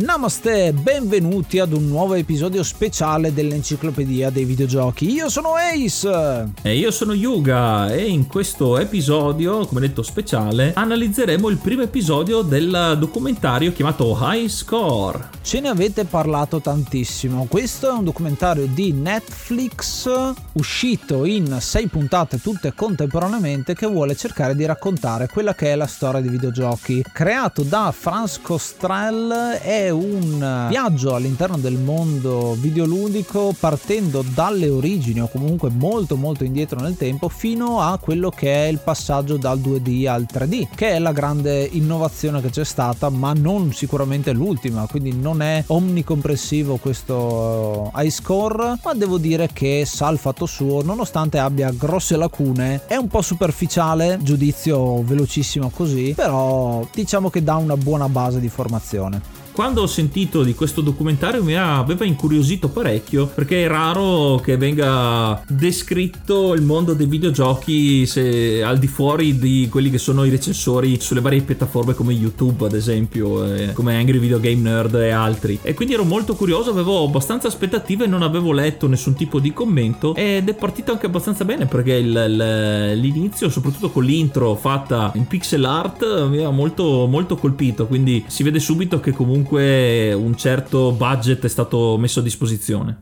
Namaste, benvenuti ad un nuovo episodio speciale dell'enciclopedia dei videogiochi. Io sono Ace! E io sono Yuga e in questo episodio, come detto speciale, analizzeremo il primo episodio del documentario chiamato High Score. Ce ne avete parlato tantissimo. Questo è un documentario di Netflix uscito in sei puntate tutte contemporaneamente che vuole cercare di raccontare quella che è la storia dei videogiochi. Creato da Franz Costrell è un viaggio all'interno del mondo videoludico partendo dalle origini o comunque molto molto indietro nel tempo fino a quello che è il passaggio dal 2D al 3D, che è la grande innovazione che c'è stata, ma non sicuramente l'ultima, quindi non è omnicomprensivo questo high score, ma devo dire che sa il fatto suo, nonostante abbia grosse lacune, è un po' superficiale, giudizio velocissimo così, però diciamo che dà una buona base di formazione quando ho sentito di questo documentario mi aveva incuriosito parecchio perché è raro che venga descritto il mondo dei videogiochi se, al di fuori di quelli che sono i recensori sulle varie piattaforme come YouTube ad esempio eh, come Angry Video Game Nerd e altri. E quindi ero molto curioso avevo abbastanza aspettative non avevo letto nessun tipo di commento ed è partito anche abbastanza bene perché il, il, l'inizio soprattutto con l'intro fatta in pixel art mi ha molto molto colpito. Quindi si vede subito che comunque comunque un certo budget è stato messo a disposizione.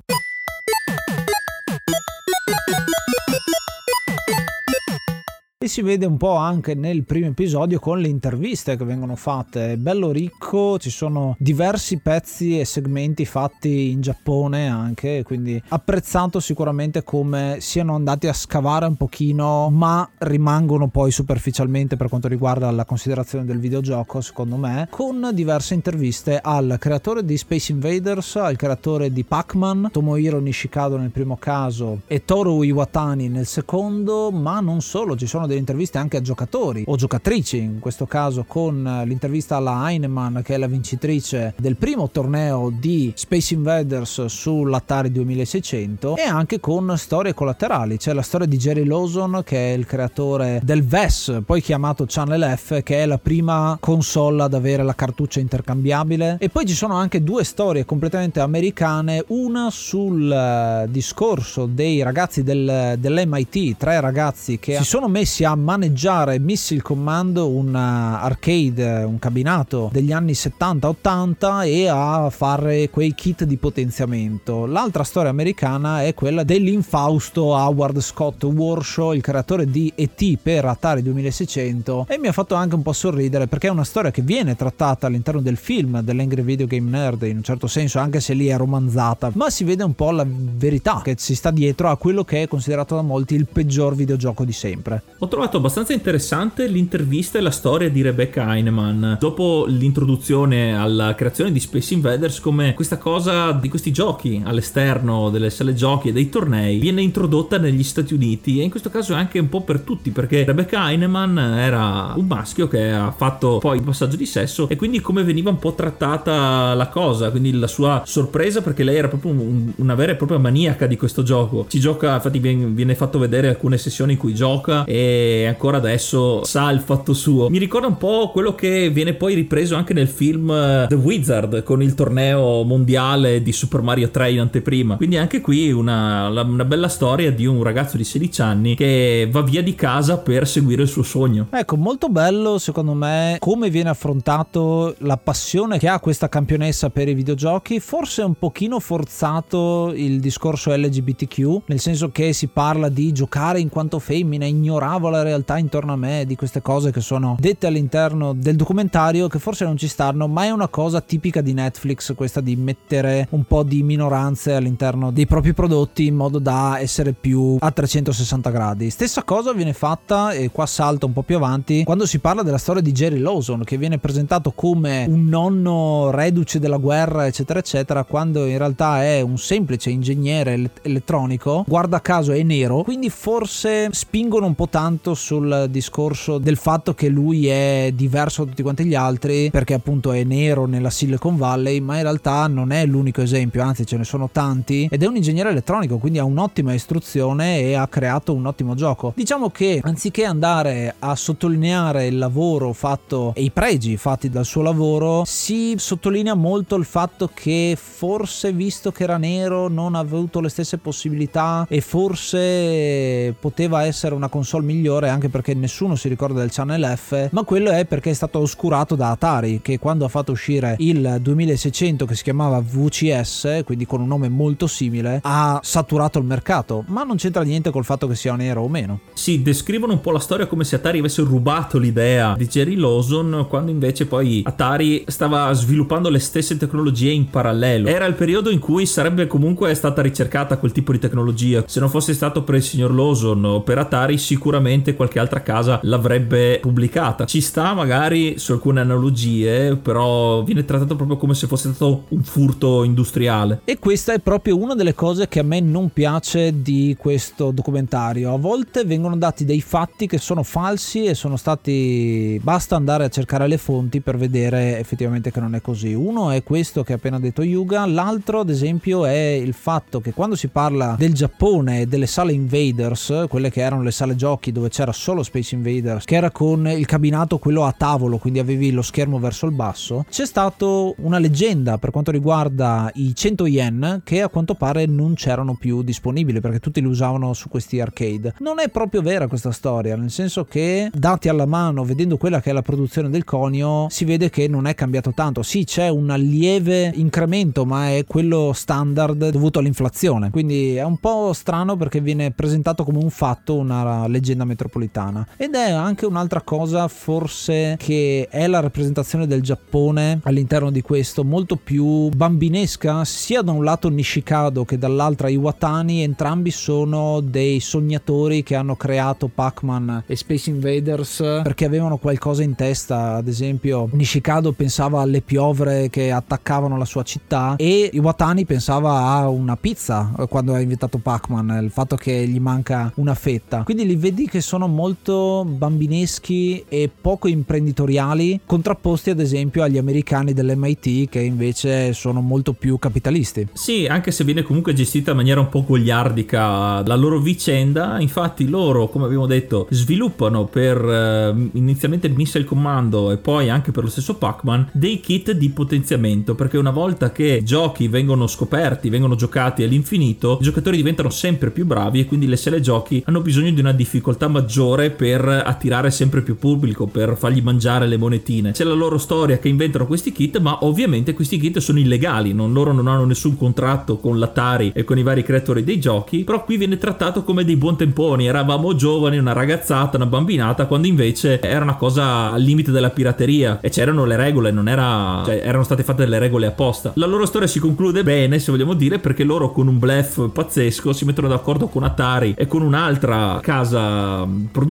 Si vede un po' anche nel primo episodio con le interviste che vengono fatte. È bello ricco, ci sono diversi pezzi e segmenti fatti in Giappone anche, quindi apprezzato sicuramente come siano andati a scavare un pochino, ma rimangono poi superficialmente per quanto riguarda la considerazione del videogioco, secondo me, con diverse interviste al creatore di Space Invaders, al creatore di Pac-Man, Tomohiro Nishikado nel primo caso e Toru Iwatani nel secondo, ma non solo, ci sono delle interviste anche a giocatori o giocatrici, in questo caso con l'intervista alla Heinemann che è la vincitrice del primo torneo di Space Invaders sull'Atari 2600 e anche con storie collaterali, c'è la storia di Jerry Lawson che è il creatore del VES, poi chiamato Channel F che è la prima console ad avere la cartuccia intercambiabile. E poi ci sono anche due storie completamente americane, una sul eh, discorso dei ragazzi del, dell'MIT, tre ragazzi che si sono messi a a maneggiare Missile Command, un eh, arcade, un cabinato degli anni 70-80 e a fare quei kit di potenziamento. L'altra storia americana è quella dell'infausto Howard Scott Warshaw, il creatore di ET per Atari 2600 e mi ha fatto anche un po' sorridere perché è una storia che viene trattata all'interno del film dell'Angry Video Game Nerd in un certo senso anche se lì è romanzata ma si vede un po' la verità che si sta dietro a quello che è considerato da molti il peggior videogioco di sempre. Ho trovato abbastanza interessante l'intervista e la storia di Rebecca Heinemann. Dopo l'introduzione alla creazione di Space Invaders come questa cosa di questi giochi all'esterno delle sale giochi e dei tornei viene introdotta negli Stati Uniti e in questo caso anche un po' per tutti perché Rebecca Heinemann era un maschio che ha fatto poi il passaggio di sesso e quindi come veniva un po' trattata la cosa quindi la sua sorpresa perché lei era proprio un, una vera e propria maniaca di questo gioco. Ci gioca infatti viene, viene fatto vedere alcune sessioni in cui gioca e ancora adesso sa il fatto suo. Mi ricorda un po' quello che viene poi ripreso anche nel film eh, The Wizard con il torneo mondiale di Super Mario 3 in anteprima. Quindi anche qui una, una bella storia di un ragazzo di 16 anni che va via di casa per seguire il suo sogno. Ecco molto bello secondo me come viene affrontato la passione che ha questa campionessa per i videogiochi forse un pochino forzato il discorso LGBTQ nel senso che si parla di giocare in quanto femmina ignoravo la realtà intorno a me di queste cose che sono dette all'interno del documentario che forse non ci stanno ma è una cosa tipica di Netflix questa di mettere un po' di minoranze all'interno dei propri prodotti in modo da essere più a 360 gradi. Stessa cosa viene fatta e qua salto un po' più avanti quando si parla della storia di Jerry Lawson che viene presentato come un nonno reduce della guerra eccetera eccetera quando in realtà è un semplice ingegnere elettronico guarda caso è nero quindi forse spingono un po' tanto sul discorso del fatto che lui è diverso da tutti quanti gli altri perché appunto è nero nella Silicon Valley ma in realtà non è l'unico esempio anzi ce ne sono tanti ed è un ingegnere elettronico quindi ha un'ottima istruzione e ha creato un ottimo gioco. Diciamo che anziché andare a sottolineare il lavoro fatto e i pregi fatti dal suo lavoro si sottolinea molto il fatto che forse visto che era nero non ha avuto le stesse possibilità e forse poteva essere una console migliore anche perché nessuno si ricorda del Channel F ma quello è perché è stato oscurato da Atari che quando ha fatto uscire il 2600 che si chiamava VCS quindi con un nome molto simile ha saturato il mercato. Ma non c'entra niente col fatto che sia nero o meno. Sì descrivono un po' la storia come se Atari avesse rubato l'idea di Jerry Lawson quando invece poi Atari stava sviluppando le stesse tecnologie in parallelo. Era il periodo in cui sarebbe comunque stata ricercata quel tipo di tecnologia. Se non fosse stato per il signor Lawson o per Atari sicuramente qualche altra casa l'avrebbe pubblicata. Ci sta magari su alcune analogie però viene trattato proprio come se fosse stato un furto industriale. E questa è proprio una delle cose che a me non piace di questo documentario. A volte vengono dati dei fatti che sono falsi e sono stati basta andare a cercare le fonti per vedere effettivamente che non è così. Uno è questo che ha appena detto Yuga l'altro ad esempio è il fatto che quando si parla del Giappone e delle sale Invaders quelle che erano le sale giochi dove c'era solo Space Invaders che era con il cabinato quello a tavolo quindi avevi lo schermo verso il basso c'è stato una leggenda per quanto riguarda i 100 yen che a quanto pare non c'erano più disponibili perché tutti li usavano su questi arcade. Non è proprio vera questa storia nel senso che dati alla mano vedendo quella che è la produzione del conio si vede che non è cambiato tanto. Sì c'è un lieve incremento ma è quello standard dovuto all'inflazione. Quindi è un po' strano perché viene presentato come un fatto una leggenda metropolitana. Ed è anche un'altra cosa forse che è la rappresentazione del Giappone all'interno di questo molto più bambinesca sia da un lato Nishikado che dall'altra Iwatani. Entrambi sono dei sognatori che hanno creato Pac-Man e Space Invaders perché avevano qualcosa in testa. Ad esempio Nishikado pensava alle piovre che attaccavano la sua città e Iwatani pensava a una pizza quando ha inventato Pac-Man il fatto che gli manca una fetta. Quindi li vedi che sono molto bambineschi e poco imprenditoriali, contrapposti ad esempio agli americani dell'MIT che invece sono molto più capitalisti. Sì, anche se viene comunque gestita in maniera un po' goliardica la loro vicenda, infatti loro, come abbiamo detto, sviluppano per uh, inizialmente Missile Commando e poi anche per lo stesso Pac-Man dei kit di potenziamento, perché una volta che giochi vengono scoperti, vengono giocati all'infinito, i giocatori diventano sempre più bravi e quindi le sale giochi hanno bisogno di una difficoltà maggiore per attirare sempre più pubblico, per fargli mangiare le monetine. C'è la loro storia che inventano questi kit, ma ovviamente questi kit sono illegali, non, loro non hanno nessun contratto con l'Atari e con i vari creatori dei giochi, però qui viene trattato come dei buon temponi, eravamo giovani, una ragazzata, una bambinata, quando invece era una cosa al limite della pirateria e c'erano le regole, non era cioè erano state fatte delle regole apposta. La loro storia si conclude bene, se vogliamo dire, perché loro con un blef pazzesco si mettono d'accordo con Atari e con un'altra casa uma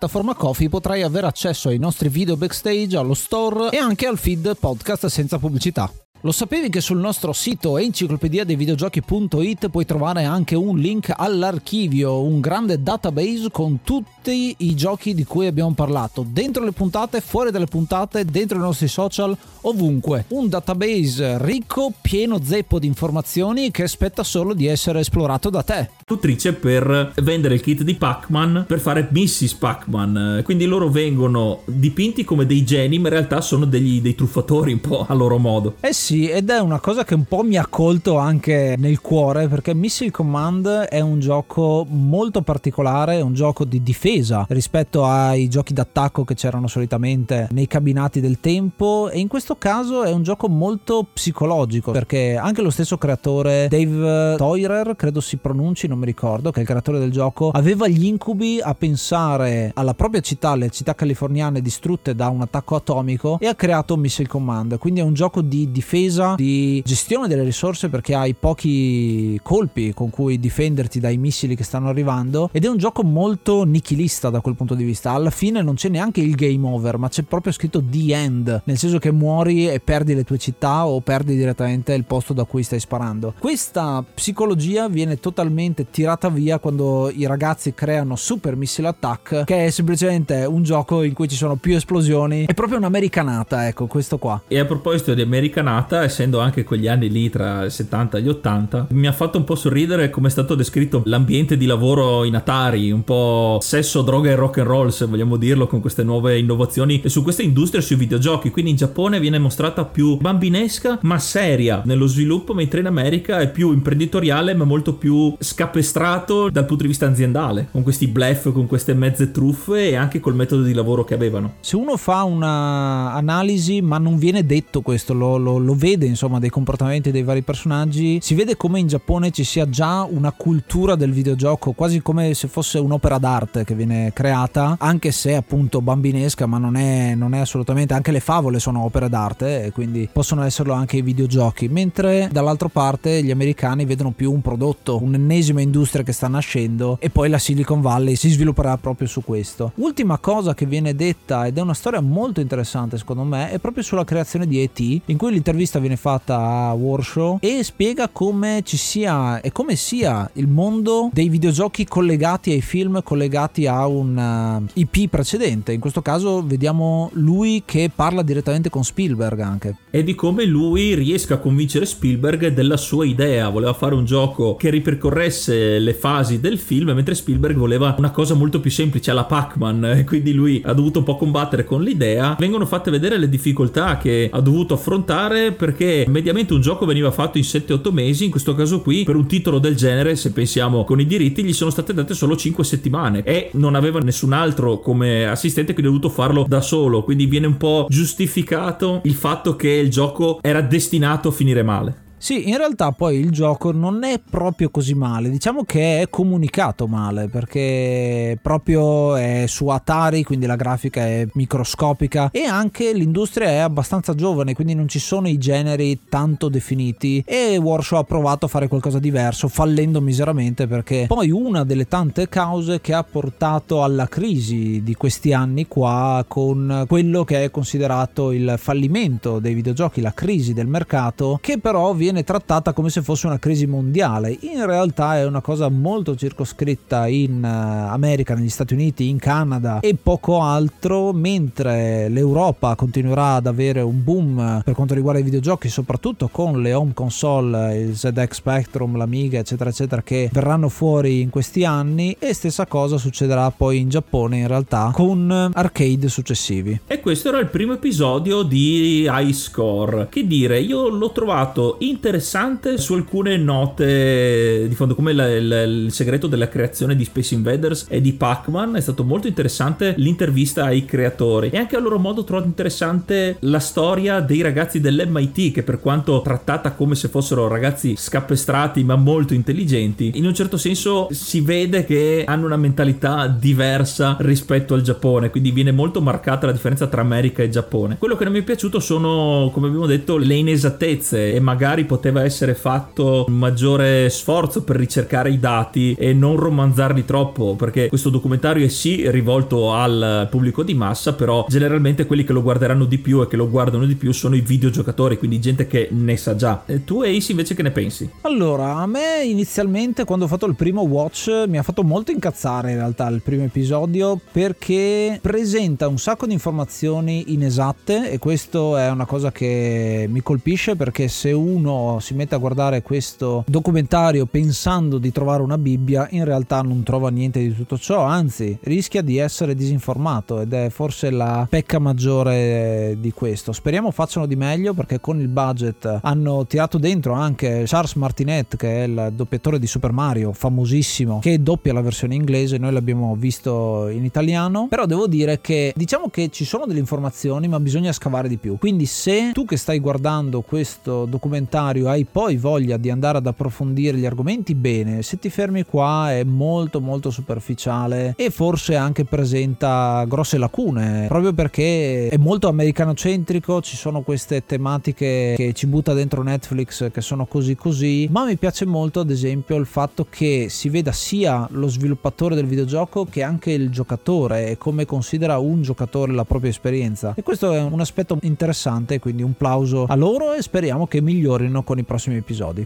Coffee potrai avere accesso ai nostri video backstage, allo store e anche al feed podcast senza pubblicità. Lo sapevi che sul nostro sito enciclopedia dei videogiochi.it puoi trovare anche un link all'archivio, un grande database con tutti i giochi di cui abbiamo parlato, dentro le puntate, fuori dalle puntate, dentro i nostri social, ovunque. Un database ricco, pieno zeppo di informazioni che aspetta solo di essere esplorato da te. Tutrice per vendere il kit di Pac-Man per fare Mrs. Pac-Man. Quindi loro vengono dipinti come dei geni, ma in realtà sono degli, dei truffatori un po' a loro modo. Eh sì, ed è una cosa che un po' mi ha colto anche nel cuore perché Missile Command è un gioco molto particolare, un gioco di difesa rispetto ai giochi d'attacco che c'erano solitamente nei cabinati del tempo e in questo caso è un gioco molto psicologico perché anche lo stesso creatore Dave Toirer, credo si pronunci, non mi ricordo, che è il creatore del gioco, aveva gli incubi a pensare alla propria città, le città californiane distrutte da un attacco atomico e ha creato Missile Command, quindi è un gioco di difesa di gestione delle risorse perché hai pochi colpi con cui difenderti dai missili che stanno arrivando ed è un gioco molto nichilista da quel punto di vista. Alla fine non c'è neanche il game over, ma c'è proprio scritto the end, nel senso che muori e perdi le tue città o perdi direttamente il posto da cui stai sparando. Questa psicologia viene totalmente tirata via quando i ragazzi creano Super Missile Attack, che è semplicemente un gioco in cui ci sono più esplosioni. È proprio un'americanata, ecco, questo qua. E a proposito di americanata, essendo anche quegli anni lì tra il 70 e gli 80, mi ha fatto un po' sorridere come è stato descritto l'ambiente di lavoro in Atari, un po' sesso, droga e rock and roll, se vogliamo dirlo, con queste nuove innovazioni e su questa industria sui videogiochi. Quindi in Giappone viene mostrata più bambinesca, ma seria nello sviluppo, mentre in America è più imprenditoriale, ma molto più scapestrato dal punto di vista aziendale, con questi bluff, con queste mezze truffe e anche col metodo di lavoro che avevano. Se uno fa una analisi, ma non viene detto questo, lo, lo, lo vede insomma dei comportamenti dei vari personaggi, si vede come in Giappone ci sia già una cultura del videogioco, quasi come se fosse un'opera d'arte che viene creata, anche se appunto bambinesca, ma non è, non è assolutamente, anche le favole sono opere d'arte e quindi possono esserlo anche i videogiochi, mentre dall'altra parte gli americani vedono più un prodotto, un'ennesima industria che sta nascendo e poi la Silicon Valley si svilupperà proprio su questo. Ultima cosa che viene detta ed è una storia molto interessante secondo me è proprio sulla creazione di ET, in cui l'intervista viene fatta a Warshow e spiega come ci sia e come sia il mondo dei videogiochi collegati ai film, collegati a un uh, IP precedente. In questo caso vediamo lui che parla direttamente con Spielberg anche. E di come lui riesca a convincere Spielberg della sua idea. Voleva fare un gioco che ripercorresse le fasi del film, mentre Spielberg voleva una cosa molto più semplice alla Pac-Man. Quindi lui ha dovuto un po' combattere con l'idea. Vengono fatte vedere le difficoltà che ha dovuto affrontare perché mediamente un gioco veniva fatto in 7-8 mesi, in questo caso qui per un titolo del genere, se pensiamo con i diritti, gli sono state date solo 5 settimane e non aveva nessun altro come assistente che ha dovuto farlo da solo, quindi viene un po' giustificato il fatto che il gioco era destinato a finire male. Sì, in realtà poi il gioco non è proprio così male, diciamo che è comunicato male perché proprio è su Atari, quindi la grafica è microscopica. E anche l'industria è abbastanza giovane, quindi non ci sono i generi tanto definiti. E Warshaw ha provato a fare qualcosa di diverso, fallendo miseramente perché poi una delle tante cause che ha portato alla crisi di questi anni qua con quello che è considerato il fallimento dei videogiochi, la crisi del mercato, che però viene viene trattata come se fosse una crisi mondiale. In realtà è una cosa molto circoscritta in eh, America, negli Stati Uniti, in Canada e poco altro, mentre l'Europa continuerà ad avere un boom per quanto riguarda i videogiochi, soprattutto con le home console, il ZX Spectrum, l'Amiga, eccetera, eccetera, che verranno fuori in questi anni e stessa cosa succederà poi in Giappone in realtà con arcade successivi. E questo era il primo episodio di High Score. Che dire, io l'ho trovato interessante interessante su alcune note di fondo, come la, la, il segreto della creazione di Space Invaders e di Pac-Man. È stato molto interessante l'intervista ai creatori e anche a loro modo ho trovato interessante la storia dei ragazzi dell'MIT che per quanto trattata come se fossero ragazzi scappestrati ma molto intelligenti, in un certo senso si vede che hanno una mentalità diversa rispetto al Giappone, quindi viene molto marcata la differenza tra America e Giappone. Quello che non mi è piaciuto sono, come abbiamo detto, le inesattezze e magari poteva essere fatto un maggiore sforzo per ricercare i dati e non romanzarli troppo, perché questo documentario è sì rivolto al pubblico di massa, però generalmente quelli che lo guarderanno di più e che lo guardano di più sono i videogiocatori, quindi gente che ne sa già. E tu Ace invece che ne pensi? Allora, a me inizialmente quando ho fatto il primo watch mi ha fatto molto incazzare in realtà il primo episodio perché presenta un sacco di informazioni inesatte e questo è una cosa che mi colpisce perché se uno si mette a guardare questo documentario pensando di trovare una Bibbia in realtà non trova niente di tutto ciò, anzi rischia di essere disinformato ed è forse la pecca maggiore di questo. Speriamo facciano di meglio perché con il budget hanno tirato dentro anche Charles Martinet che è il doppiatore di Super Mario, famosissimo, che doppia la versione inglese, noi l'abbiamo visto in italiano, però devo dire che diciamo che ci sono delle informazioni ma bisogna scavare di più. Quindi se tu che stai guardando questo documentario hai poi voglia di andare ad approfondire gli argomenti, bene, se ti fermi qua è molto molto superficiale e forse anche presenta grosse lacune, proprio perché è molto americanocentrico, ci sono queste tematiche che ci butta dentro Netflix che sono così così, ma mi piace molto ad esempio il fatto che si veda sia lo sviluppatore del videogioco che anche il giocatore e come considera un giocatore la propria esperienza. E questo è un aspetto interessante, quindi un plauso a loro e speriamo che migliorino con i prossimi episodi.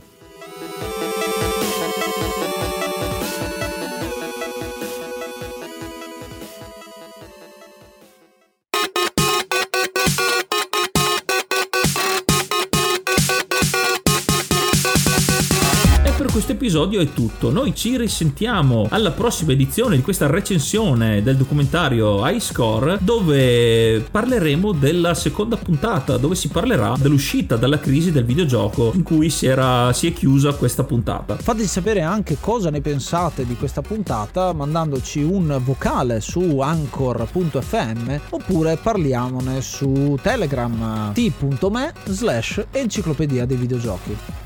Episodio è tutto. Noi ci risentiamo alla prossima edizione di questa recensione del documentario High Score dove parleremo della seconda puntata, dove si parlerà dell'uscita dalla crisi del videogioco in cui si, era, si è chiusa questa puntata. Fateci sapere anche cosa ne pensate di questa puntata mandandoci un vocale su anchor.fm oppure parliamone su Telegram t.me slash enciclopedia dei videogiochi.